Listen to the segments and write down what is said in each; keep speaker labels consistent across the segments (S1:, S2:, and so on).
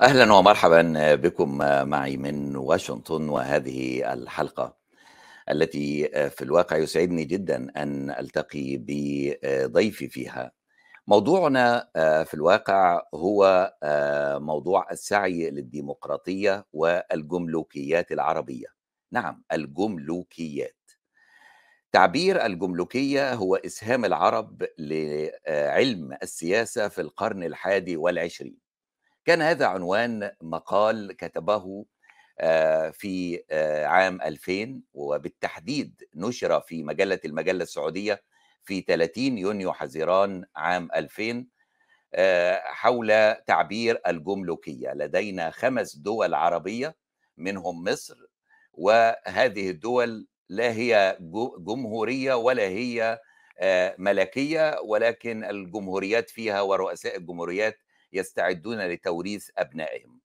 S1: أهلا ومرحبا بكم معي من واشنطن وهذه الحلقة التي في الواقع يسعدني جدا أن ألتقي بضيفي فيها. موضوعنا في الواقع هو موضوع السعي للديمقراطية والجملوكيات العربية. نعم الجملوكيات. تعبير الجملوكية هو إسهام العرب لعلم السياسة في القرن الحادي والعشرين. كان هذا عنوان مقال كتبه في عام 2000 وبالتحديد نشر في مجلة المجلة السعودية في 30 يونيو حزيران عام 2000 حول تعبير الجملوكية. لدينا خمس دول عربية منهم مصر وهذه الدول لا هي جمهورية ولا هي ملكية ولكن الجمهوريات فيها ورؤساء الجمهوريات يستعدون لتوريث أبنائهم.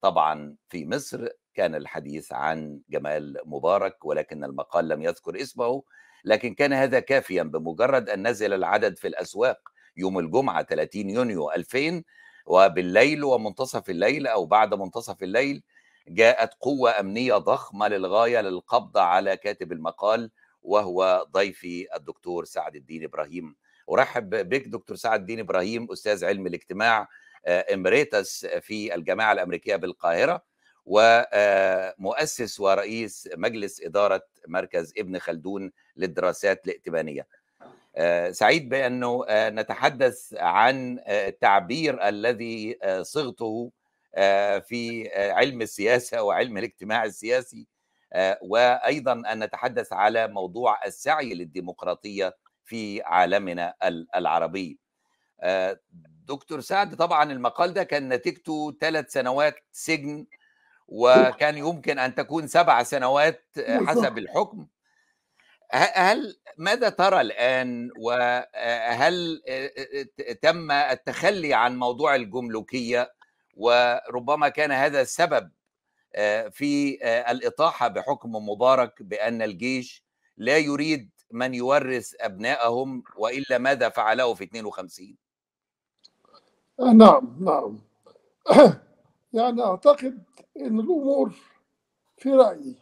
S1: طبعا في مصر كان الحديث عن جمال مبارك ولكن المقال لم يذكر اسمه لكن كان هذا كافيا بمجرد أن نزل العدد في الأسواق يوم الجمعة 30 يونيو 2000 وبالليل ومنتصف الليل أو بعد منتصف الليل جاءت قوة أمنية ضخمة للغاية للقبض على كاتب المقال وهو ضيفي الدكتور سعد الدين إبراهيم. أرحب بك دكتور سعد الدين إبراهيم أستاذ علم الاجتماع. إمريتس في الجامعة الأمريكية بالقاهرة ومؤسس ورئيس مجلس إدارة مركز ابن خلدون للدراسات الائتمانية. سعيد بأنه نتحدث عن التعبير الذي صغته في علم السياسة وعلم الاجتماع السياسي وأيضا أن نتحدث على موضوع السعي للديمقراطية في عالمنا العربي. دكتور سعد طبعا المقال ده كان نتيجته ثلاث سنوات سجن وكان يمكن أن تكون سبع سنوات حسب الحكم. هل ماذا ترى الآن؟ وهل تم التخلي عن موضوع الجملوكية؟ وربما كان هذا السبب في الإطاحة بحكم مبارك بأن الجيش لا يريد من يورث أبنائهم وإلا ماذا فعله في 52
S2: نعم نعم. يعني أعتقد أن الأمور في رأيي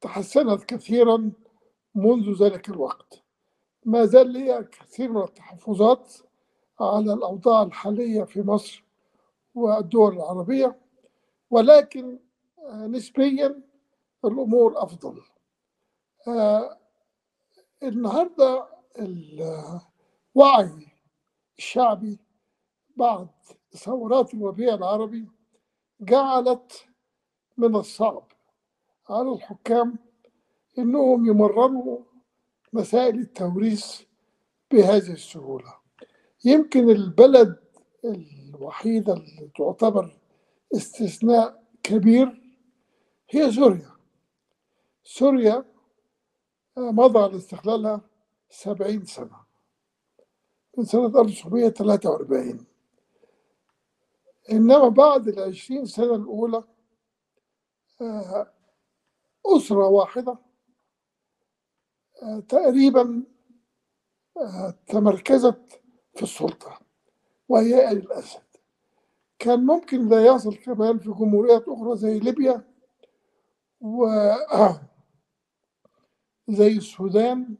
S2: تحسنت كثيرا منذ ذلك الوقت. ما زال لي كثير من التحفظات على الأوضاع الحالية في مصر والدول العربية ولكن نسبيا الأمور أفضل. النهاردة الوعي الشعبي بعد ثورات الربيع العربي جعلت من الصعب على الحكام إنهم يمرروا مسائل التوريث بهذه السهولة. يمكن البلد الوحيدة اللي تعتبر استثناء كبير هي سوريا. سوريا مضى على استقلالها سبعين سنة من سنة 1943 إنما بعد العشرين سنة الأولى أسرة واحدة تقريبا تمركزت في السلطة وهي آل الأسد. كان ممكن ده يحصل كمان في جمهوريات أخرى زي ليبيا و زي السودان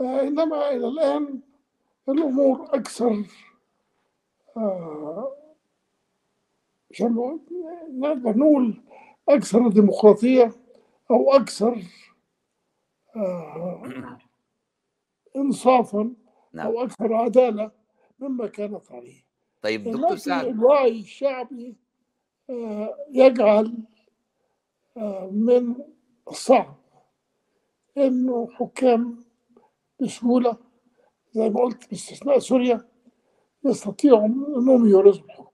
S2: إنما إلى الآن الأمور أكثر عشان نقدر نقول أكثر ديمقراطية أو أكثر إنصافا
S1: نعم.
S2: أو أكثر عدالة مما كانت عليه.
S1: طيب دكتور سعد.
S2: الوعي الشعبي يجعل من الصعب إنه حكام بسهولة زي ما قلت باستثناء سوريا يستطيعوا أنهم يورثوا الحكم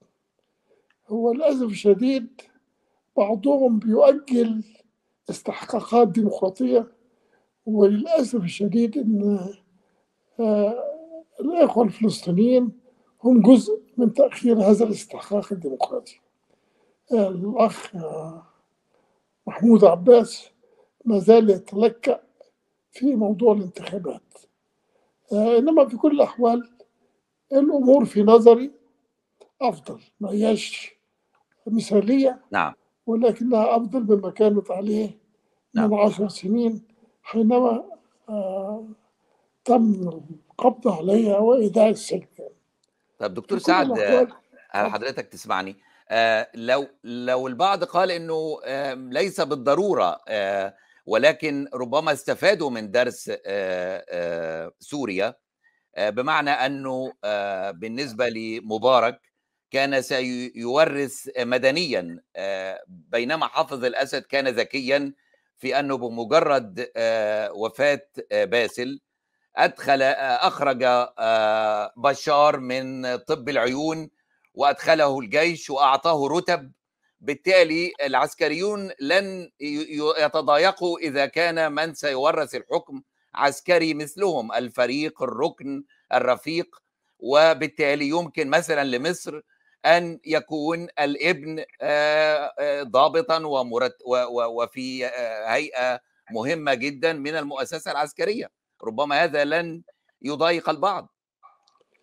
S2: هو للأسف الشديد بعضهم بيؤجل استحقاقات ديمقراطية وللأسف الشديد إن الإخوة الفلسطينيين هم جزء من تأخير هذا الاستحقاق الديمقراطي. الأخ محمود عباس ما زال يتلكأ في موضوع الانتخابات. إنما في كل الأحوال الأمور في نظري أفضل ما هياش مثالية
S1: نعم.
S2: ولكنها أفضل مما كانت عليه
S1: نعم.
S2: من عشر سنين حينما آه، تم القبض عليها وإيداع السجن
S1: طب دكتور سعد آه، حضرتك تسمعني. آه، لو لو البعض قال إنه آه، ليس بالضرورة آه، ولكن ربما استفادوا من درس آه، آه، سوريا بمعنى أنه بالنسبة لمبارك كان سيورث مدنيا آه، بينما حافظ الأسد كان ذكيا في أنه بمجرد آه، وفاة آه، باسل أدخل أخرج بشار من طب العيون وأدخله الجيش وأعطاه رتب. بالتالي العسكريون لن يتضايقوا إذا كان من سيورث الحكم عسكري مثلهم الفريق الركن الرفيق. وبالتالي يمكن مثلا لمصر أن يكون الابن آه، آه، ضابطا ومرت وفي آه، هيئة مهمة جدا من المؤسسة العسكرية. ربما هذا لن يضايق البعض.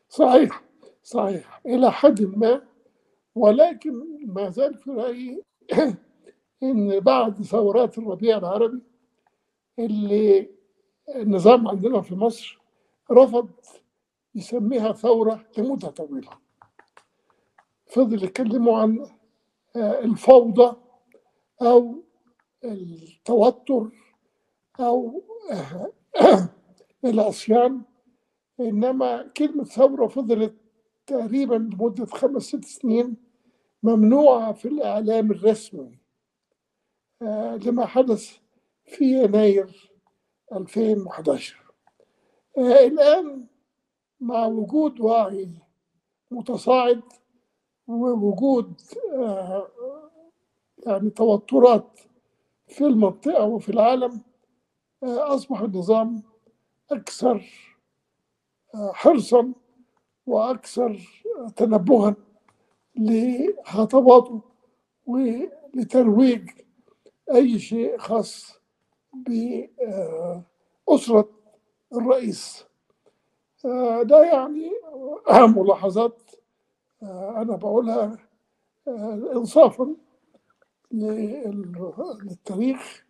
S2: صحيح صحيح. إلى حد ما. ولكن ما زال في رأيي إن بعد ثورات الربيع العربي اللي النظام عندنا في مصر رفض يسميها ثورة لمدة طويلة. فضل يتكلموا عن آه، الفوضى أو التوتر أو آه، العصيان. إنما كلمة ثورة فضلت تقريبا لمدة خمس ست سنين ممنوعة في الإعلام الرسمي. آه، لما حدث في يناير 2011 آه، الآن مع وجود وعي متصاعد ووجود آه، يعني توترات في المنطقة وفي العالم آه، أصبح النظام أكثر آه، حرصا وأكثر تنبها لخطواته ولترويج أي شيء خاص بأسرة الرئيس. ده يعني ملاحظات آه، أنا بقولها آه، إنصافا لل- للتاريخ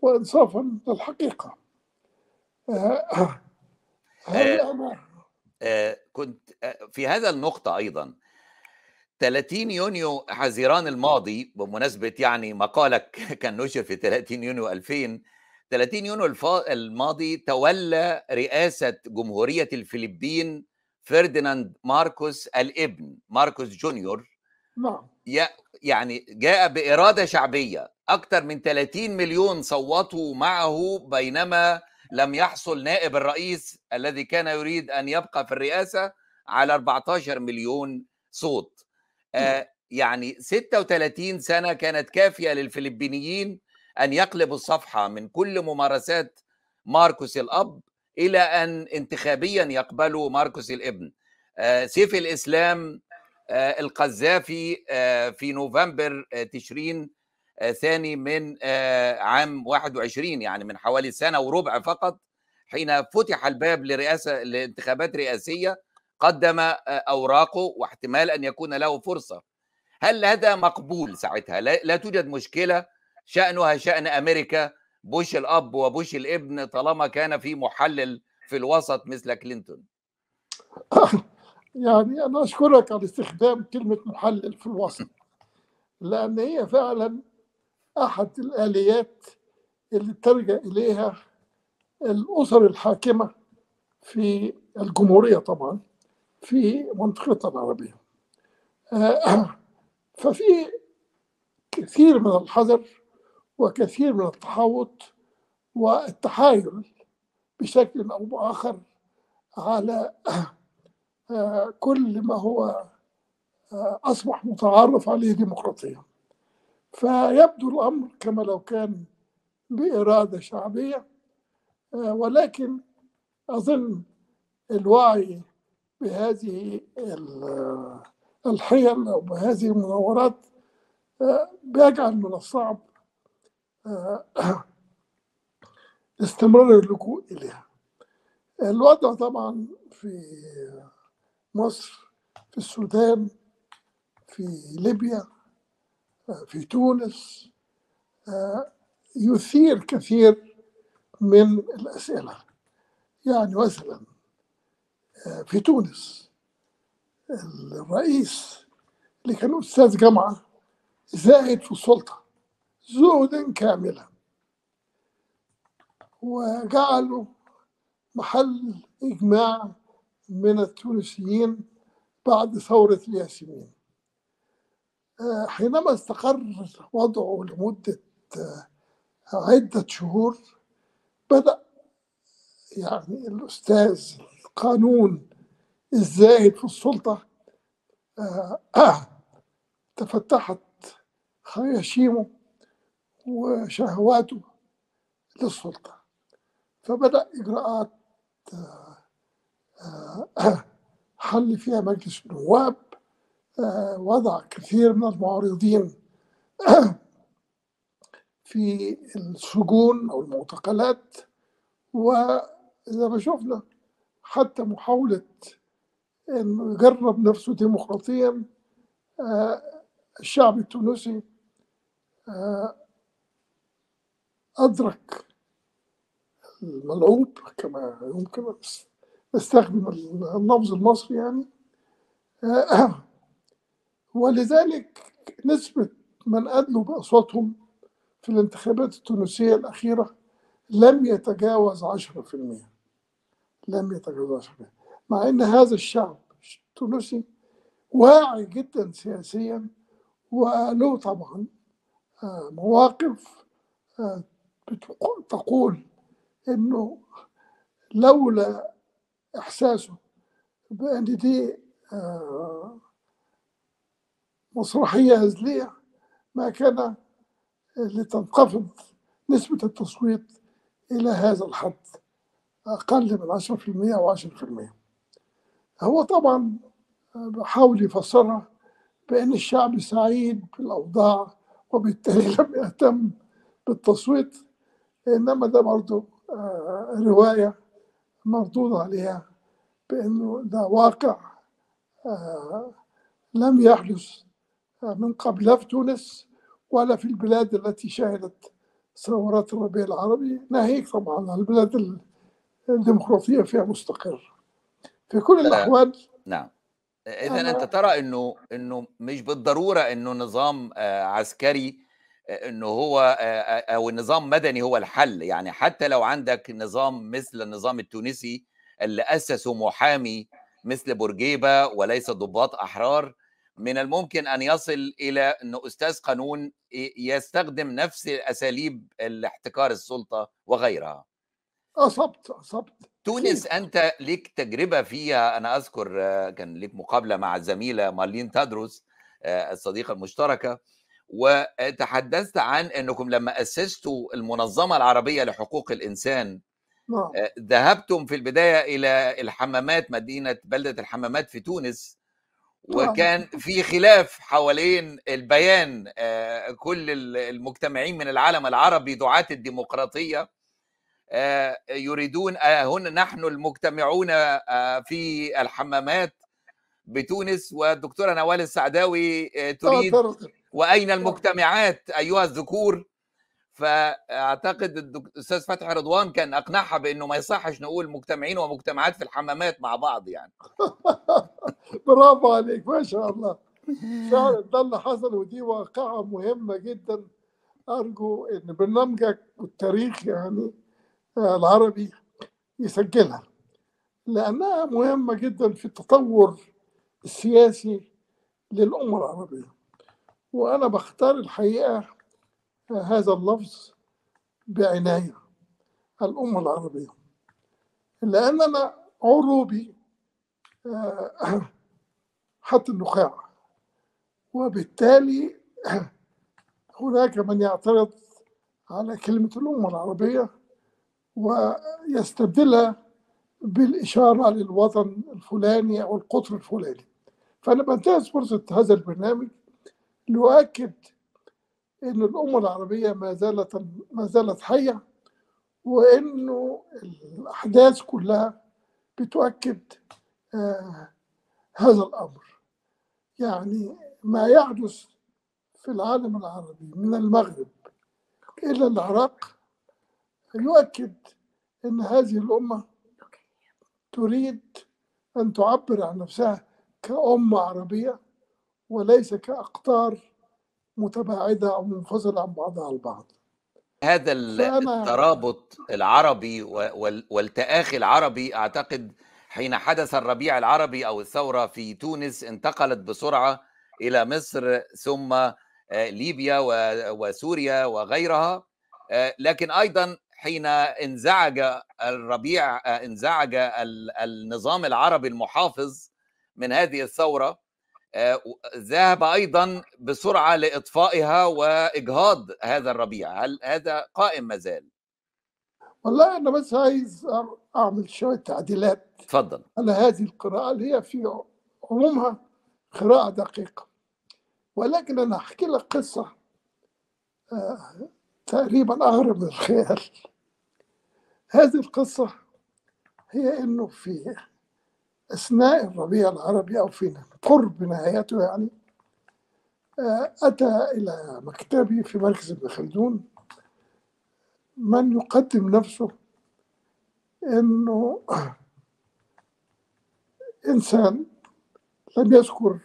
S2: وإنصافا للحقيقة. آه، هل
S1: آه، كنت في هذا النقطة أيضا. 30 يونيو حزيران الماضي بمناسبة يعني مقالك كان نشر في 30 يونيو 2000 30 يونيو الماضي تولى رئاسة جمهورية الفلبين فرديناند ماركوس الابن ماركوس جونيور
S2: نعم.
S1: يعني جاء بإرادة شعبية. أكثر من 30 مليون صوتوا معه بينما لم يحصل نائب الرئيس الذي كان يريد أن يبقى في الرئاسة على 14 مليون صوت. آه، يعني 36 سنة كانت كافية للفلبينيين أن يقلبوا الصفحة من كل ممارسات ماركوس الأب إلى أن انتخابيا يقبلوا ماركوس الإبن. آه، سيف الإسلام آه، القذافي آه، في نوفمبر تشرين ثاني من عام 21 يعني من حوالي سنة وربع فقط حين فتح الباب لرئاسة لانتخابات رئاسية قدم أوراقه واحتمال أن يكون له فرصة. هل هذا مقبول ساعتها؟ لا, توجد مشكلة. شأنها شأن أمريكا. بوش الأب وبوش الابن طالما كان في محلل في الوسط مثل كلينتون.
S2: يعني أنا أشكرك على استخدام كلمة محلل في الوسط لأن هي فعلا أحد الآليات اللي تلجأ إليها الأسر الحاكمة في الجمهورية طبعا في منطقتنا العربية. آه، ففي كثير من الحذر وكثير من التحوط والتحايل بشكل أو بآخر على آه، كل ما هو آه، أصبح متعارف عليه ديمقراطيا. فيبدو الأمر كما لو كان بإرادة شعبية آه، ولكن أظن الوعي بهذه ال- الحيل أو بهذه المناورات بيجعل من الصعب استمرار اللجوء إليها. الوضع طبعا في مصر في السودان في ليبيا في تونس يثير كثير من الأسئلة. يعني مثلا في تونس الرئيس اللي كان أستاذ جامعة زاهد في السلطة زهدا كاملا. وجعلوا محل إجماع من التونسيين بعد ثورة الياسمين. حينما استقر وضعه لمدة عدة شهور بدأ يعني الأستاذ القانون الزاهد في السلطة تفتحت خياشيمه وشهواته للسلطة. فبدأ إجراءات حل فيها مجلس النواب وضع كثير من المعارضين في السجون أو المعتقلات. وإذا ما شفنا حتى محاولة انه يجرب نفسه ديمقراطيا الشعب التونسي أدرك الملعوب كما يمكن نستخدم اللفظ المصري يعني. ولذلك نسبة من أدلوا بأصواتهم في الانتخابات التونسية الأخيرة لم يتجاوز 10% لم يتجاوز 10% مع إن هذا الشعب التونسي واعي جدا سياسيا وله طبعا مواقف تقول إنه لولا إحساسه بأن دي مسرحية هزلية ما كان لتنخفض نسبة التصويت إلى هذا الحد أقل من 10% أو 10% هو طبعا بحاول يفسرها بأن الشعب سعيد بالأوضاع وبالتالي لم يهتم بالتصويت. إنما ده برضه رواية مردود عليها بأنه ده واقع لم يحدث من قبل لا في تونس ولا في البلاد التي شهدت ثورات الربيع العربي ناهيك طبعا عن البلاد الديمقراطية فيها مستقر. في كل الأحوال
S1: نعم. اذا أنت ترى إنه إنه مش بالضرورة إنه نظام عسكري انه هو أو النظام مدني هو الحل. يعني حتى لو عندك نظام مثل النظام التونسي اللي أسسه محامي مثل بورقيبة وليس ضباط أحرار من الممكن أن يصل إلى انه أستاذ قانون يستخدم نفس اساليب الاحتكار السلطة وغيرها.
S2: أصبت أصبت.
S1: تونس أنت ليك تجربة فيها. أنا أذكر كان ليك مقابلة مع الزميلة مارلين تادروس الصديقة المشتركة. وتحدثت عن انكم لما اسستوا المنظمة العربية لحقوق الانسان
S2: نعم.
S1: ذهبتم في البداية إلى الحمامات مدينة بلدة الحمامات في تونس وكان في خلاف حوالين البيان كل المجتمعين من العالم العربي دعاة الديمقراطية يريدون هنا نحن المجتمعون في الحمامات بتونس والدكتورة نوال السعداوي تريد وأين المجتمعات أيها الذكور؟ فأعتقد الأستاذ فتحي رضوان كان أقنعها بأنه ما يصحش نقول مجتمعين ومجتمعات في الحمامات مع بعض يعني.
S2: برافو عليك ما شاء الله. فعلا ده اللي حصل ودي واقعة مهمة جدا. أرجو إن برنامجك والتاريخ يعني العربي يسجلها لأنها مهمة جدا في التطور السياسي للأمة العربية. وأنا بختار الحقيقة هذا اللفظ بعناية الأمة العربية لأن أنا عروبي حتى النخاع وبالتالي هناك من يعترض على كلمة الأمة العربية ويستبدلها بالإشارة للوطن الفلاني أو القطر الفلاني. فأنا بنتهز فرصة هذا البرنامج لأؤكد أن الأمة العربية ما زالت ما زالت حية وأنه الأحداث كلها بتؤكد آه هذا الأمر. يعني ما يحدث في العالم العربي من المغرب إلى العراق يؤكد أن هذه الأمة تريد أن تعبر عن نفسها كأمة عربية. وليس كأقطار متباعدة أو منفصلة عن بعضها البعض.
S1: هذا الترابط العربي والتآخي العربي أعتقد حين حدث الربيع العربي أو الثورة في تونس انتقلت بسرعة إلى مصر ثم آه، ليبيا وسوريا وغيرها. آه، لكن أيضا حين انزعج الربيع آه، انزعج النظام العربي المحافظ من هذه الثورة ذهب أيضا بسرعة لإطفائها وإجهاض هذا الربيع. هل هذا قائم ما زال؟
S2: والله أنا بس عايز أعمل شوية تعديلات
S1: تفضل.
S2: على هذه القراءة اللي هي في عمومها قراءة دقيقة. ولكن أنا أحكي لك قصة آه تقريبا أغرب من الخيال. هذه القصة هي إنه في أثناء الربيع العربي أو في قرب نهايته يعني آه أتى إلى مكتبي في مركز ابن خلدون. من يقدم نفسه؟ إنه إنسان لم يذكر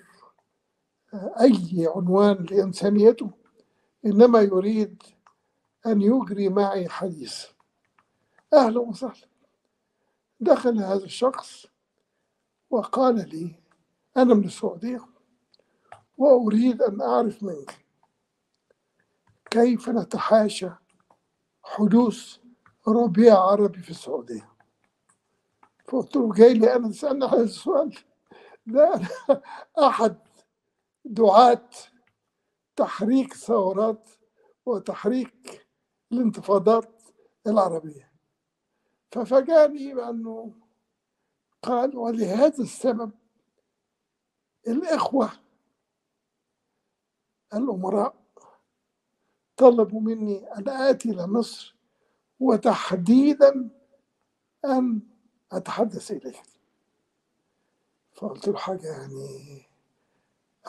S2: أي عنوان لإنسانيته إنما يريد أن يجري معي حديث. أهلا وسهلا. دخل هذا الشخص وقال لي أنا من السعودية وأريد أن أعرف منك كيف نتحاشى حدوث ربيع عربي في السعودية. فقلت له جاي لي أنا تسألني هذا السؤال. ده أحد. دعاة تحريك الثورات وتحريك الانتفاضات العربية. ففاجأني بأنه قال ولهذا السبب الإخوة الأمراء طلبوا مني أن آتي إلى مصر وتحديدا أن أتحدث إليك فقلت له حاجة يعني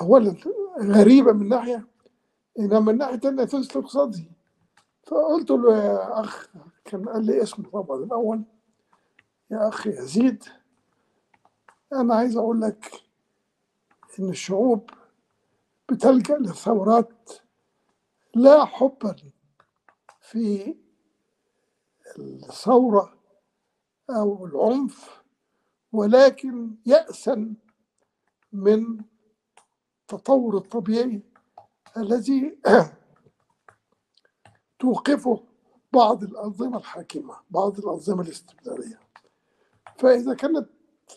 S2: أولا غريبة من ناحية إنما من ناحية تانية تسلك صدري فقلت له يا أخ كان قال لي اسمه طبعا الأول. يا أخ يزيد أنا عايز أقول لك إن الشعوب بتلجأ للثورات لا حبا في الثورة أو العنف ولكن يأسا من التطور الطبيعي الذي توقفه بعض الأنظمة الحاكمة بعض الأنظمة الاستبدادية. فإذا كانت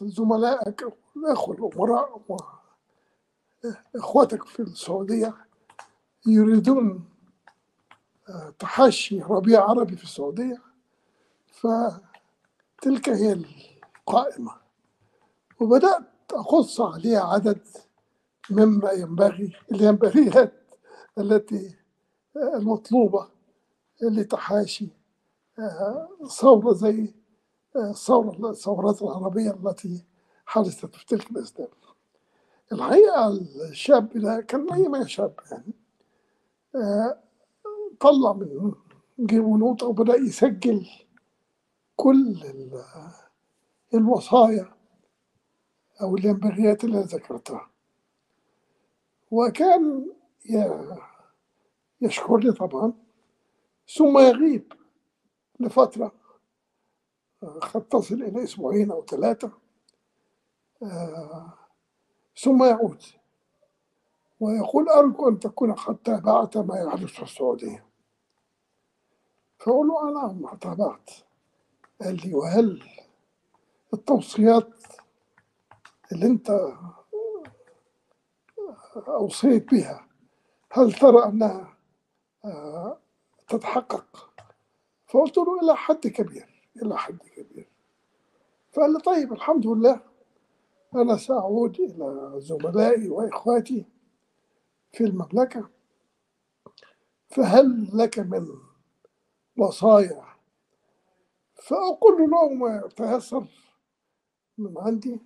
S2: زملائك الأخوة الأمراء وإخوتك في السعودية يريدون آه، تحاشي ربيع عربي في السعودية فتلك هي القائمة. وبدأت أقص عليها عدد مما ينبغي الينبغيات التي آه، المطلوبة لتحاشي آه، ثورة زي ثورة الثورات العربية التي حدثت في تلك الأسباب الحقيقة الشاب ده كان أي ما شاب يعني طلع من جيبه نوتة وبدأ يسجل كل الوصايا أو الينبغيات اللي ذكرتها. وكان يشكرني طبعا ثم يغيب لفترة قد تصل إلى أسبوعين أو ثلاثة ثم يعود. ويقول أرجو أن تكون قد تابعت ما يحدث في السعودية. فأقول له أنا ما تابعت. قال لي وهل التوصيات اللي أنت أوصيت بها هل ترى أنها آه، تتحقق؟ فقلت له إلى حد كبير. إلى حد كبير. فقال لي طيب الحمد لله أنا سأعود إلى زملائي وإخواتي في المملكة. فهل لك من وصايا فأقول له ما يتيسر من عندي.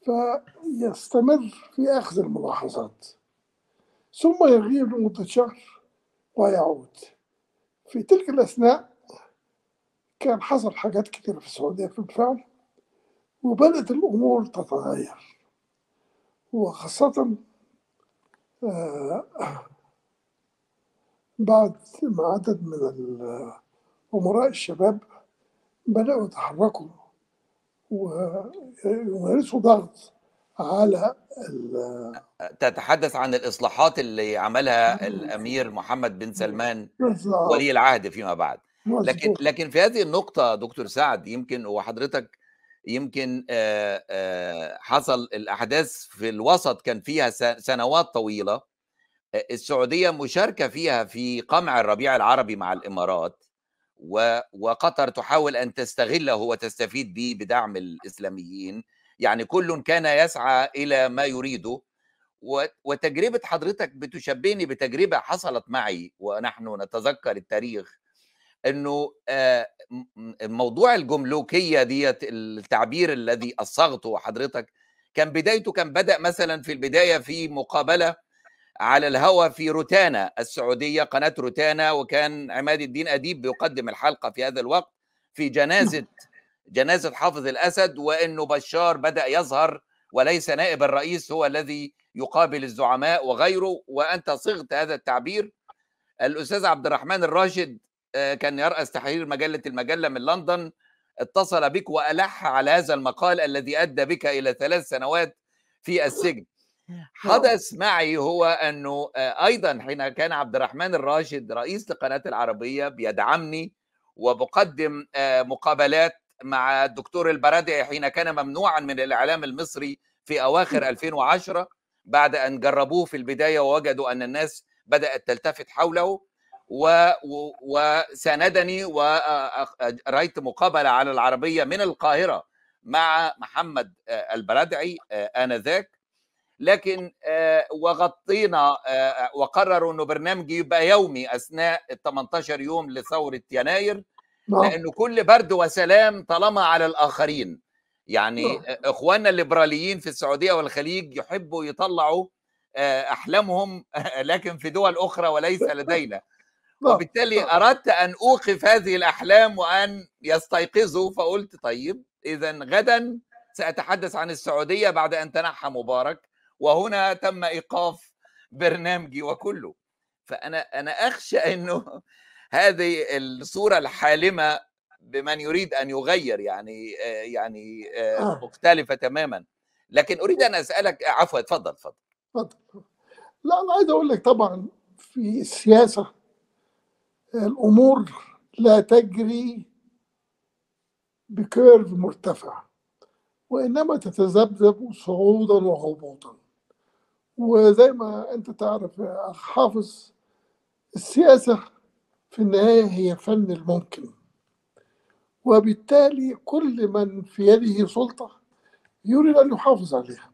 S2: فيستمر في أخذ الملاحظات. ثم يغيب لمدة شهر ويعود. في تلك الأثناء كان حصل حاجات كتيرة في السعودية في بالفعل وبدأت الأمور تتغير. وخاصة آه، بعد ما عدد من أمراء الشباب بدأوا يتحركوا ويمارسوا ضغط على
S1: تتحدث عن الإصلاحات اللي عملها الأمير محمد بن سلمان ولي العهد فيما بعد. لكن لكن في هذه النقطة دكتور سعد يمكن وحضرتك يمكن آه، آه، حصل الأحداث في الوسط كان فيها سنوات طويلة آه، السعودية مشاركة فيها في قمع الربيع العربي مع الإمارات و- وقطر تحاول أن تستغله وتستفيد به بدعم الإسلاميين. يعني كل كان يسعى إلى ما يريده. و- وتجربة حضرتك بتشبهني بتجربة حصلت معي ونحن نتذكر التاريخ إنه آه، موضوع الجملوكية ديت التعبير الذي أصغته حضرتك كان بدايته كان بدأ مثلا في البداية في مقابلة على الهوى في روتانا السعودية قناة روتانا وكان عماد الدين أديب بيقدم الحلقة في هذا الوقت في جنازة جنازة حافظ الأسد وإنه بشار بدأ يظهر وليس نائب الرئيس هو الذي يقابل الزعماء وغيره وأنت صغت هذا التعبير. الأستاذ عبد الرحمن الراشد كان يرأس تحرير مجلة المجلة من لندن اتصل بك وألح على هذا المقال الذي أدى بك إلى ثلاث سنوات في السجن. حدث معي هو أنه آه، أيضا حين كان عبد الرحمن الراشد رئيس القناه العربية بيدعمني وبقدم آه، مقابلات مع الدكتور البرادعي حين كان ممنوعا من الإعلام المصري في أواخر 2010 بعد أن جربوه في البداية ووجدوا أن الناس بدأت تلتفت حوله. و... وساندني ورأيت مقابلة على العربية من القاهرة مع محمد آه، البرادعي آه، آنذاك لكن آه، وغطينا وقرروا إنه برنامجي يبقى يومي أثناء ال 18 يوم لثورة يناير
S2: نعم
S1: لأنه كل برد وسلام طالما على الآخرين يعني
S2: نعم.
S1: إخواننا الليبراليين في السعودية والخليج يحبوا يطلعوا أحلامهم لكن في دول أخرى وليس لدينا. وبالتالي. أردت أن أوقف هذه الأحلام وأن يستيقظوا فقلت طيب إذا غدا سأتحدث عن السعودية بعد أن تنحى مبارك وهنا تم إيقاف برنامجي وكله فأنا أنا أخشى إنه هذه الصورة الحالمة بمن يريد أن يغير يعني آه، يعني آه،
S2: آه.
S1: مختلفة تماما لكن أريد أن أسألك عفوا اتفضل اتفضل
S2: لا أنا عايز أقول لك طبعا في السياسة الأمور لا تجري بكيرف مرتفع وإنما تتذبذب صعودا وهبوطا وزي ما أنت تعرف حافظ السياسة في النهاية هي فن الممكن. وبالتالي كل من في يده سلطة يريد أن يحافظ عليها.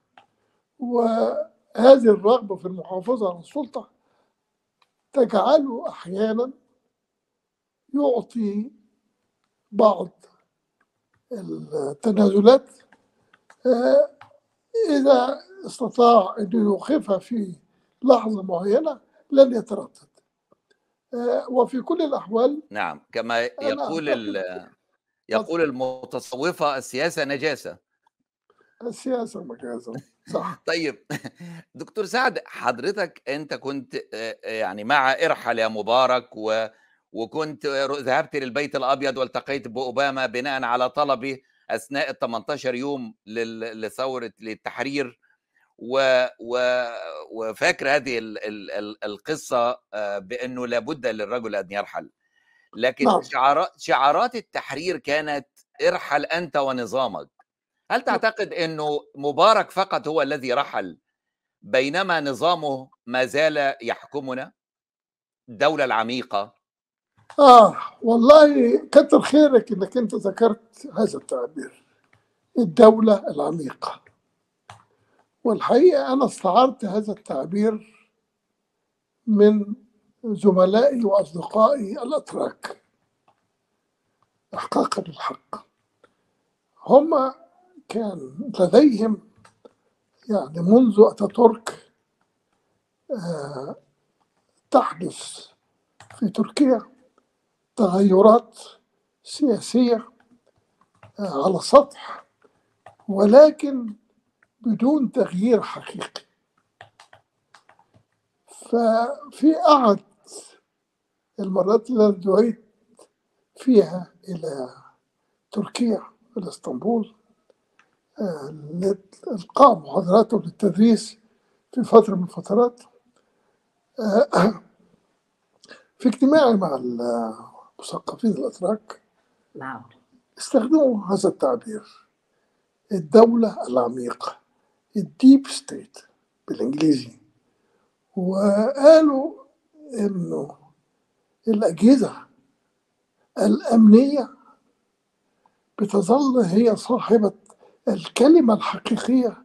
S2: وهذه الرغبة في المحافظة على السلطة تجعله أحيانا يعطي بعض التنازلات آه، إذا استطاع أن يوقفها في لحظة معينة لن يتردد. آه، وفي كل الأحوال
S1: نعم كما يقول ال- يقول المتصوفة السياسة نجاسة.
S2: السياسة مجازا صح.
S1: طيب دكتور سعد حضرتك أنت كنت آه، يعني مع إرحل يا مبارك و وكنت ذهبت للبيت الأبيض والتقيت بأوباما بناء على طلبه أثناء ال 18 يوم لثورة للتحرير. و و وفاكر هذه ال ال ال القصة آه، بأنه لابد للرجل أن يرحل. لكن
S2: نعم.
S1: شعارات شعارات التحرير كانت ارحل أنت ونظامك. هل تعتقد أنه مبارك فقط هو الذي رحل بينما نظامه ما زال يحكمنا؟ الدولة العميقة.
S2: آه والله كتر خيرك إنك أنت ذكرت هذا التعبير الدولة العميقة. والحقيقة أنا استعرت هذا التعبير من زملائي وأصدقائي الأتراك إحقاقا للحق هم كان لديهم يعني منذ أتاتورك آه، تحدث في تركيا. تغيرات سياسية آه، على سطح ولكن بدون تغيير حقيقي. ففي أحد المرات التي دعيت فيها إلى تركيا إلى إسطنبول آه، لإلقاء محاضرات للتدريس في فترة من الفترات. آه، في اجتماعي مع المثقفين الأتراك
S3: نعم.
S2: استخدموا هذا التعبير. الدولة العميقة الديب ستيت بالإنجليزي. وقالوا إنه الأجهزة الأمنية بتظل هي صاحبة الكلمة الحقيقية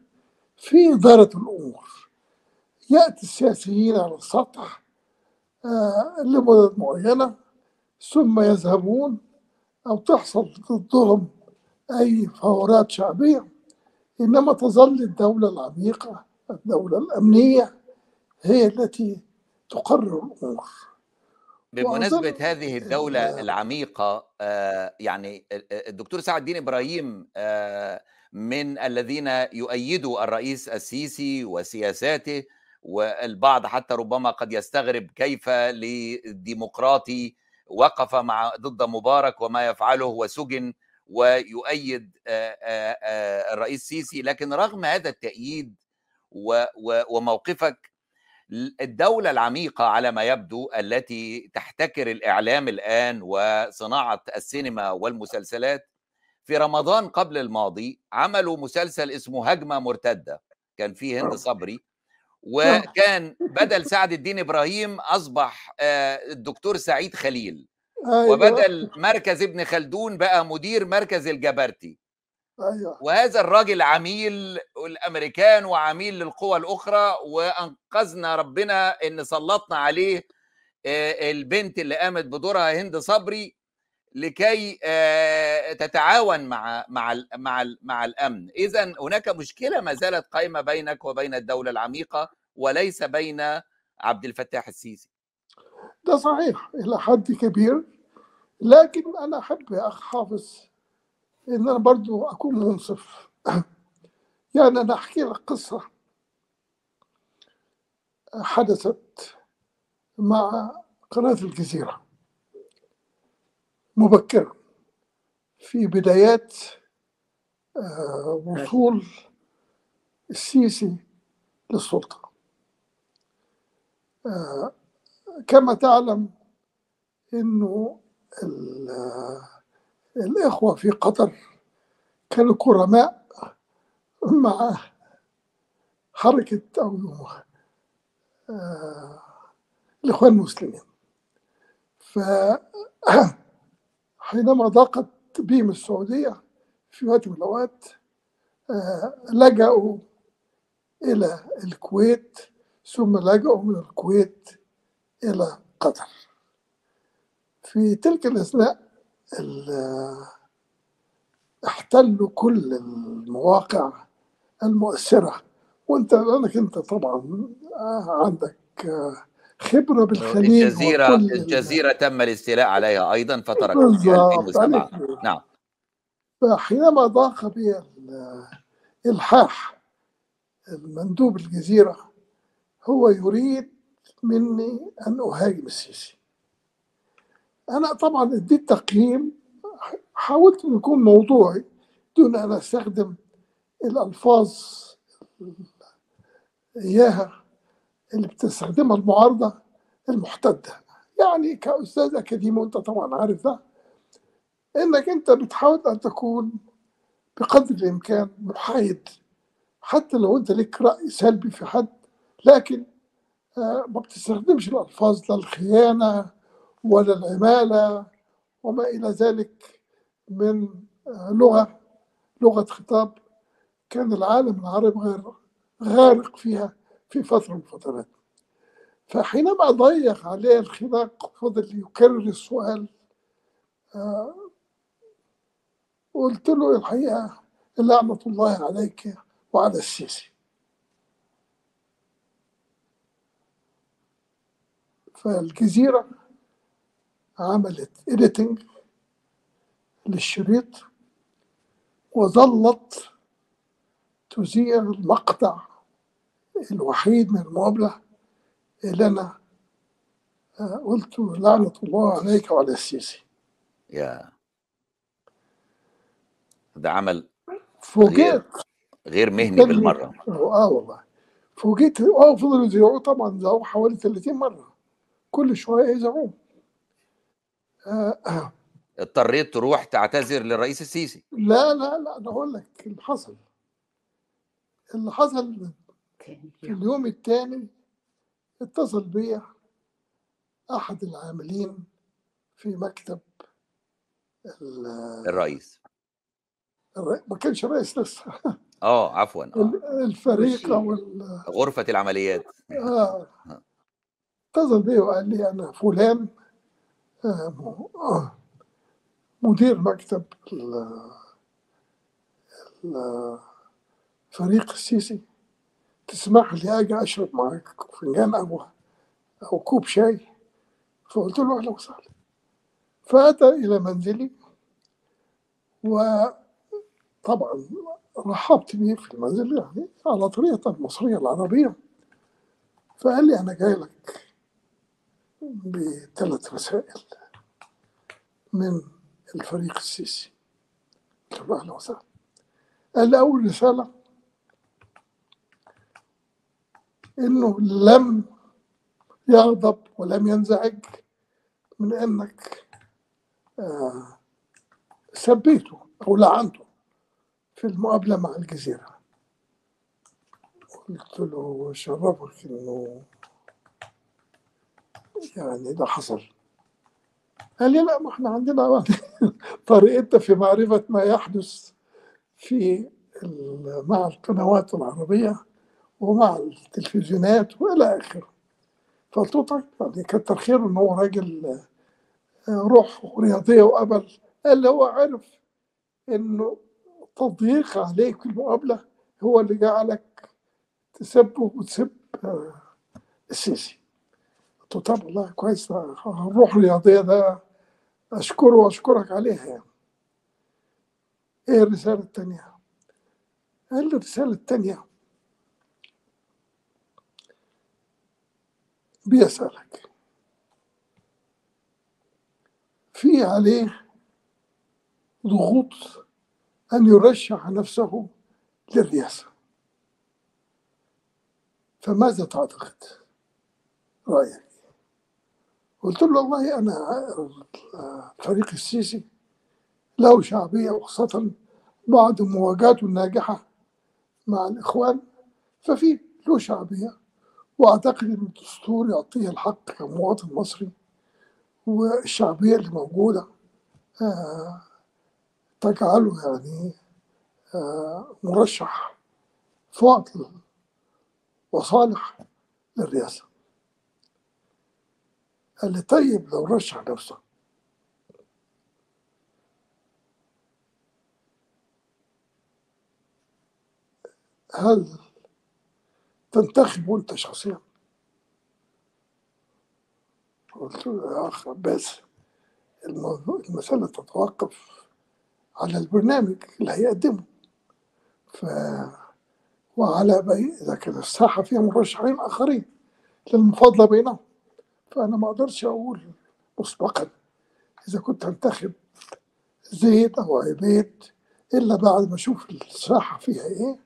S2: في إدارة الأمور. يأتي السياسيين على السطح آه، لمدة معينة ثم يذهبون أو تحصل ضدهم أي فورات شعبية. إنما تظل الدولة العميقة الدولة الأمنية هي التي تقرر الأمور.
S1: بمناسبة هذه الدولة
S2: ال-
S1: العميقة آه، يعني ال- الدكتور سعد الدين إبراهيم آه، من الذين يؤيدوا الرئيس السيسي وسياساته والبعض حتى ربما قد يستغرب كيف لديمقراطي وقف مع ضد مبارك وما يفعله وسجن ويؤيد الرئيس السيسي لكن رغم هذا التأييد وموقفك الدولة العميقة على ما يبدو التي تحتكر الإعلام الآن وصناعة السينما والمسلسلات في رمضان قبل الماضي عملوا مسلسل اسمه هجمة مرتدة. كان فيه هند صبري وكان بدل سعد الدين إبراهيم أصبح آه، الدكتور سعيد خليل.
S2: أيوه.
S1: وبدل مركز ابن خلدون بقى مدير مركز الجبرتي
S2: أيوه.
S1: وهذا الراجل عميل الأمريكان وعميل للقوى الأخرى وأنقذنا ربنا إن سلطنا عليه آه، البنت اللي قامت بدورها هند صبري. لكي آه، تتعاون مع مع مع مع الأمن. إذا هناك مشكلة ما زالت قائمه بينك وبين الدولة العميقة وليس بين عبد الفتاح السيسي.
S2: ده صحيح إلى حد كبير. لكن أنا أحب يا أخ حافظ إن أنا برضو أكون منصف. يعني أنا أحكي لك قصة حدثت مع قناة الجزيرة. مبكرا في بدايات آه، وصول السيسي للسلطة. آه، كما تعلم إنه ال- الإخوة في قطر كانوا كرماء مع حركة أو آه، الإخوان المسلمين. فحينما ضاقت بهم السعودية في وقت من الاوقات آه، لجأوا إلى الكويت ثم لجأوا من الكويت إلى قطر. في تلك الأثناء ال- احتلوا كل المواقع المؤثرة. وانت لأنك أنت طبعا آه، عندك خبرة بالخليج
S1: الجزيره الجزيرة تم الاستيلاء عليها أيضا فتركت في
S2: بالضبط
S1: 2007
S2: عليك. نور.
S1: نعم.
S2: فحينما ضاق بي ال- إلحاح. المندوب الجزيرة هو يريد مني أن أهاجم السيسي. أنا طبعا اديت تقييم حاولت أن يكون موضوعي دون أن أستخدم الألفاظ إياها. اللي بتستخدمها المعارضة المحتدة. يعني كأستاذ أكاديمي وأنت طبعا عارف ده إنك أنت بتحاول أن تكون بقدر الإمكان محايد حتى لو أنت لك رأي سلبي في حد لكن آه، ما بتستخدمش الألفاظ لا الخيانة ولا العمالة وما إلى ذلك من آه، لغة لغة خطاب. كان العالم العربي غير غارق فيها. في فترة من الفترات. فحينما ضيق عليه الخناق فضل يكرر السؤال آه، قلت له الحقيقة لعنة الله عليك وعلى السيسي فالجزيرة عملت إديتنج للشريط وظلت تذيع المقطع الوحيد من المقابلة اللي أنا آه، قلت لعنة الله عليك وعلى السيسي
S1: يا. ده عمل
S2: فوجئت.
S1: غير مهني بالمرة.
S2: آه والله. فوجئت. آه فضلوا يذيعوه طبعا ذاعوه حوالي 30 مرة. كل شوية يذيعوه آه آه.
S1: اضطريت تروح تعتذر للرئيس السيسي.
S2: لا لا لا أنا أقول لك اللي حصل. اللي حصل في اليوم الثاني اتصل بيا أحد العاملين في مكتب ال-
S1: الرئيس
S2: الر- ما كانش رئيس لسه
S1: آه عفوا آه.
S2: ال- الفريق. أو
S1: غرفة العمليات
S2: آه. اتصل بيا وقال لي أنا فلان آه، آه، مدير مكتب ال- ال- فريق السيسي تسمح لي أجي أشرب معاك فنجان قهوه أو كوب شاي؟ فقلت له أهلا وسهلا. فأتى إلى منزلي وطبعا رحبت بيه في المنزل يعني على طريقة المصرية العربية. فقال لي أنا جاي لك بثلاث رسائل من الفريق السيسي. قلت له أهلا وسهلا. قال لي أول رسالة إنه لم يغضب ولم ينزعج من إنك آه، سبيته أو لعنته في المقابلة مع الجزيرة. قلت له شرفك إنه يعني ده حصل. قال لي لا ما إحنا عندنا طريقتنا في معرفة ما يحدث في مع القنوات العربية. ومع التلفزيونات وإلى آخره. فقلت له طيب يعني كتر خيره إن هو راجل آه، روح رياضية وقبل قال لي هو عرف إنه تضييق عليك في المقابلة هو اللي جعلك تسبه وتسب آه، السيسي قلت له طب والله كويس الروح الرياضية ده أشكره وأشكرك عليها يعني. إيه الرسالة التانية؟ قال لي الرسالة التانية بيسألك في عليه ضغوط أن يرشح نفسه للرئاسة فماذا تعتقد؟ رأيك؟ قلت له والله أنا الفريق السيسي له شعبية وخاصة بعد مواجهاته الناجحة مع الإخوان ففي له شعبية وأعتقد أن الدستور يعطيه الحق كمواطن مصري والشعبية اللي موجودة آه، تجعله يعني آه، مرشح فاضل وصالح للرئاسة. قال لي طيب لو رشح نفسه. هل تنتخب أنت شخصيا؟ قلت له يا أخ عباس الموضوع المسألة تتوقف على البرنامج اللي هيقدمه ف وعلى بي... إذا كان الساحة فيها مرشحين آخرين للمفاضلة بينهم فأنا ما أقدرش أقول مسبقا إذا كنت أنتخب زيد أو عبيد إلا بعد ما أشوف الساحة فيها إيه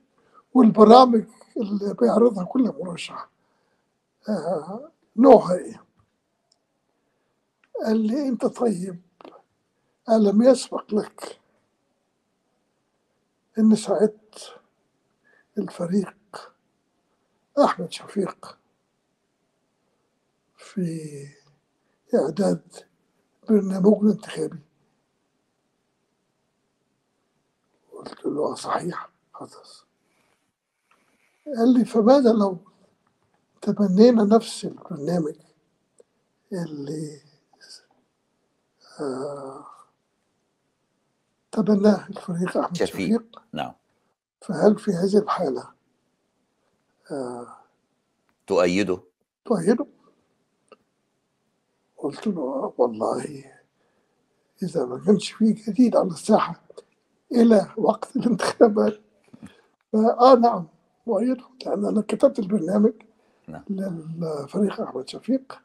S2: والبرامج اللي بيعرضها كل مرشح آه نوعها إيه قال لي أنت طيب ألم يسبق لك إن ساعدت الفريق أحمد شفيق في إعداد برنامجه الانتخابي. قلت له آه صحيح حدث قال لي فماذا لو تبنينا نفس البرنامج اللي آه تبناه الفريق أحمد
S1: شفيق. نعم.
S2: فهل في هذه الحالة آه
S1: تؤيده؟
S2: تؤيده؟ قلت له والله إذا ما كانش في جديد على الساحة إلى وقت الانتخابات. فآه نعم. مؤيده لأن أنا كتبت البرنامج
S1: نعم.
S2: للفريق أحمد شفيق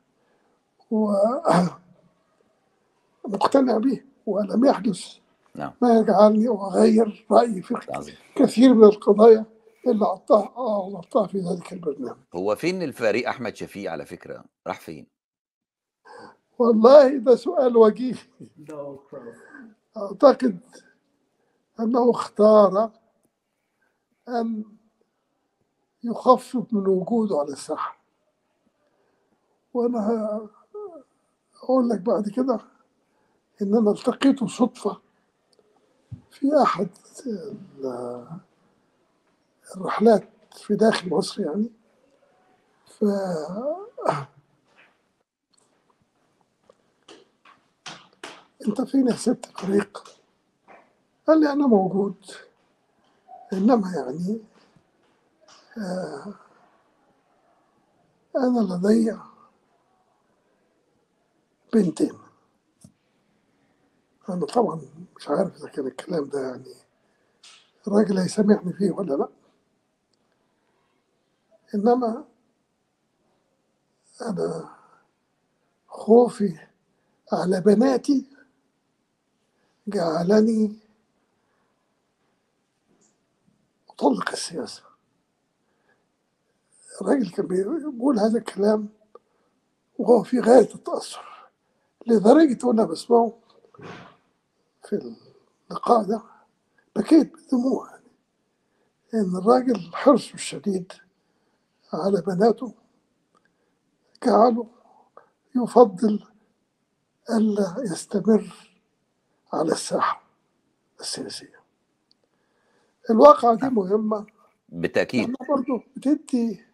S2: ومقتنع به ولم يحدث.
S1: نعم.
S2: ما يجعلني أغير رأيي في
S1: عظيم.
S2: كثير من القضايا اللي أعطاها أعطاها في ذلك البرنامج.
S1: هو فين الفريق أحمد شفيق على فكرة؟ راح فين؟
S2: والله ده سؤال وجيه. أعتقد أنه اختار أن يخفف من وجوده على الساحة وأنا أقول لك بعد كده إن أنا التقيته صدفة في أحد ال- الرحلات في داخل مصر يعني. ف أنت فين يا ست فريق؟ قال لي أنا موجود. إنما يعني أنا لدي بنتين. أنا طبعا مش عارف إذا كان الكلام ده يعني الراجل هيسامحني فيه ولا لأ. إنما أنا خوفي على بناتي جعلني أطلق السياسة. الراجل كان بيقول هذا الكلام وهو في غاية التأثر. لدرجة وأنا بسمعه في اللقاء ده بكيت بدموع يعني إن الراجل حرصه الشديد على بناته جعله يفضل ألا يستمر على الساحة السياسية. الواقعة دي مهمة.
S1: بالتاكيد
S2: لأنها برضه بتدي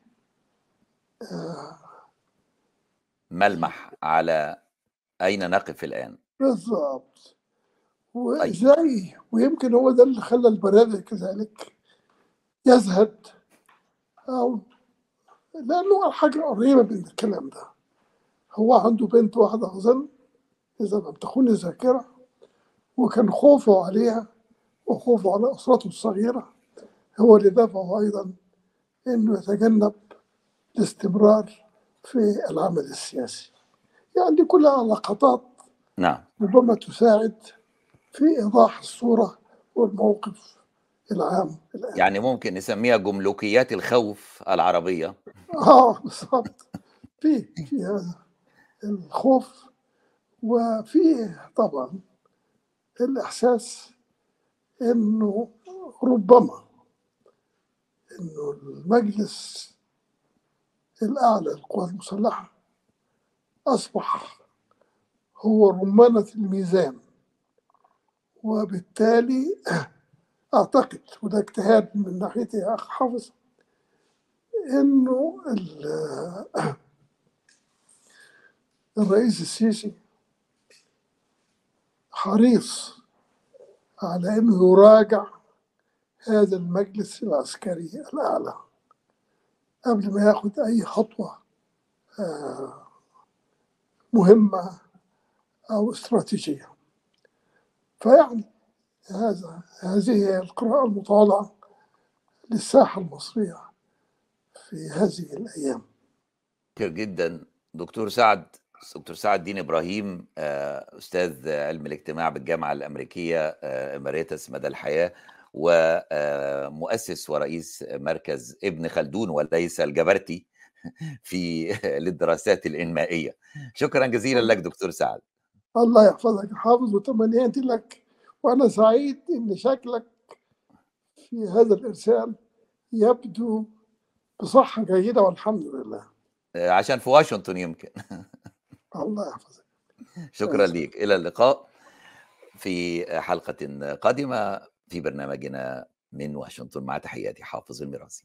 S1: ملمح على أين نقف الآن؟
S2: بالظبط وازاي ويمكن هو ده اللي خلى البرادعي كذلك يزهد أو لأنه حاجة قريبة من الكلام ده. هو عنده بنت واحدة أظن إذا لم تخن الذاكرة وكان خوفه عليها وخوفه على أسرته الصغيرة. هو اللي دفعه أيضا إنه يتجنب الاستمرار في العمل السياسي. يعني دي كلها لقطات
S1: نعم.
S2: ربما تساعد في إيضاح الصورة والموقف العام الآن.
S1: يعني ممكن نسميها جملوكيات الخوف العربية.
S2: آه بالظبط في في هذا الخوف وفي طبعا الإحساس إنه ربما إنه المجلس الاعلى للقوات المسلحه أصبح هو رمانة الميزان وبالتالي أعتقد وده اجتهاد من ناحيتي يا أخ حافظ ال- الرئيس السيسي حريص على إنه يراجع هذا المجلس العسكري الأعلى. قبل ما ياخد أي خطوة آه، مهمة أو استراتيجية. فيعني هذا هذه هي القراءة المطالعه للساحة المصرية في هذه الأيام.
S1: كتير جدا. دكتور سعد دكتور سعد دين إبراهيم آه، أستاذ علم الاجتماع بالجامعة الأمريكية آه، اماريتس مدى الحياة. ومؤسس ورئيس مركز ابن خلدون وليس الجبرتي في للدراسات الإنمائية. شكرا جزيلا لك دكتور سعد.
S2: الله يحفظك حافظ وتمنياتي لك. وأنا سعيد إن شكلك في هذا الإرسال يبدو بصحة جيدة والحمد لله.
S1: عشان في واشنطن يمكن.
S2: الله يحفظك.
S1: شكرا ليك. إلى اللقاء في حلقة قادمة. في برنامجنا من واشنطن مع تحياتي حافظ الميراثي.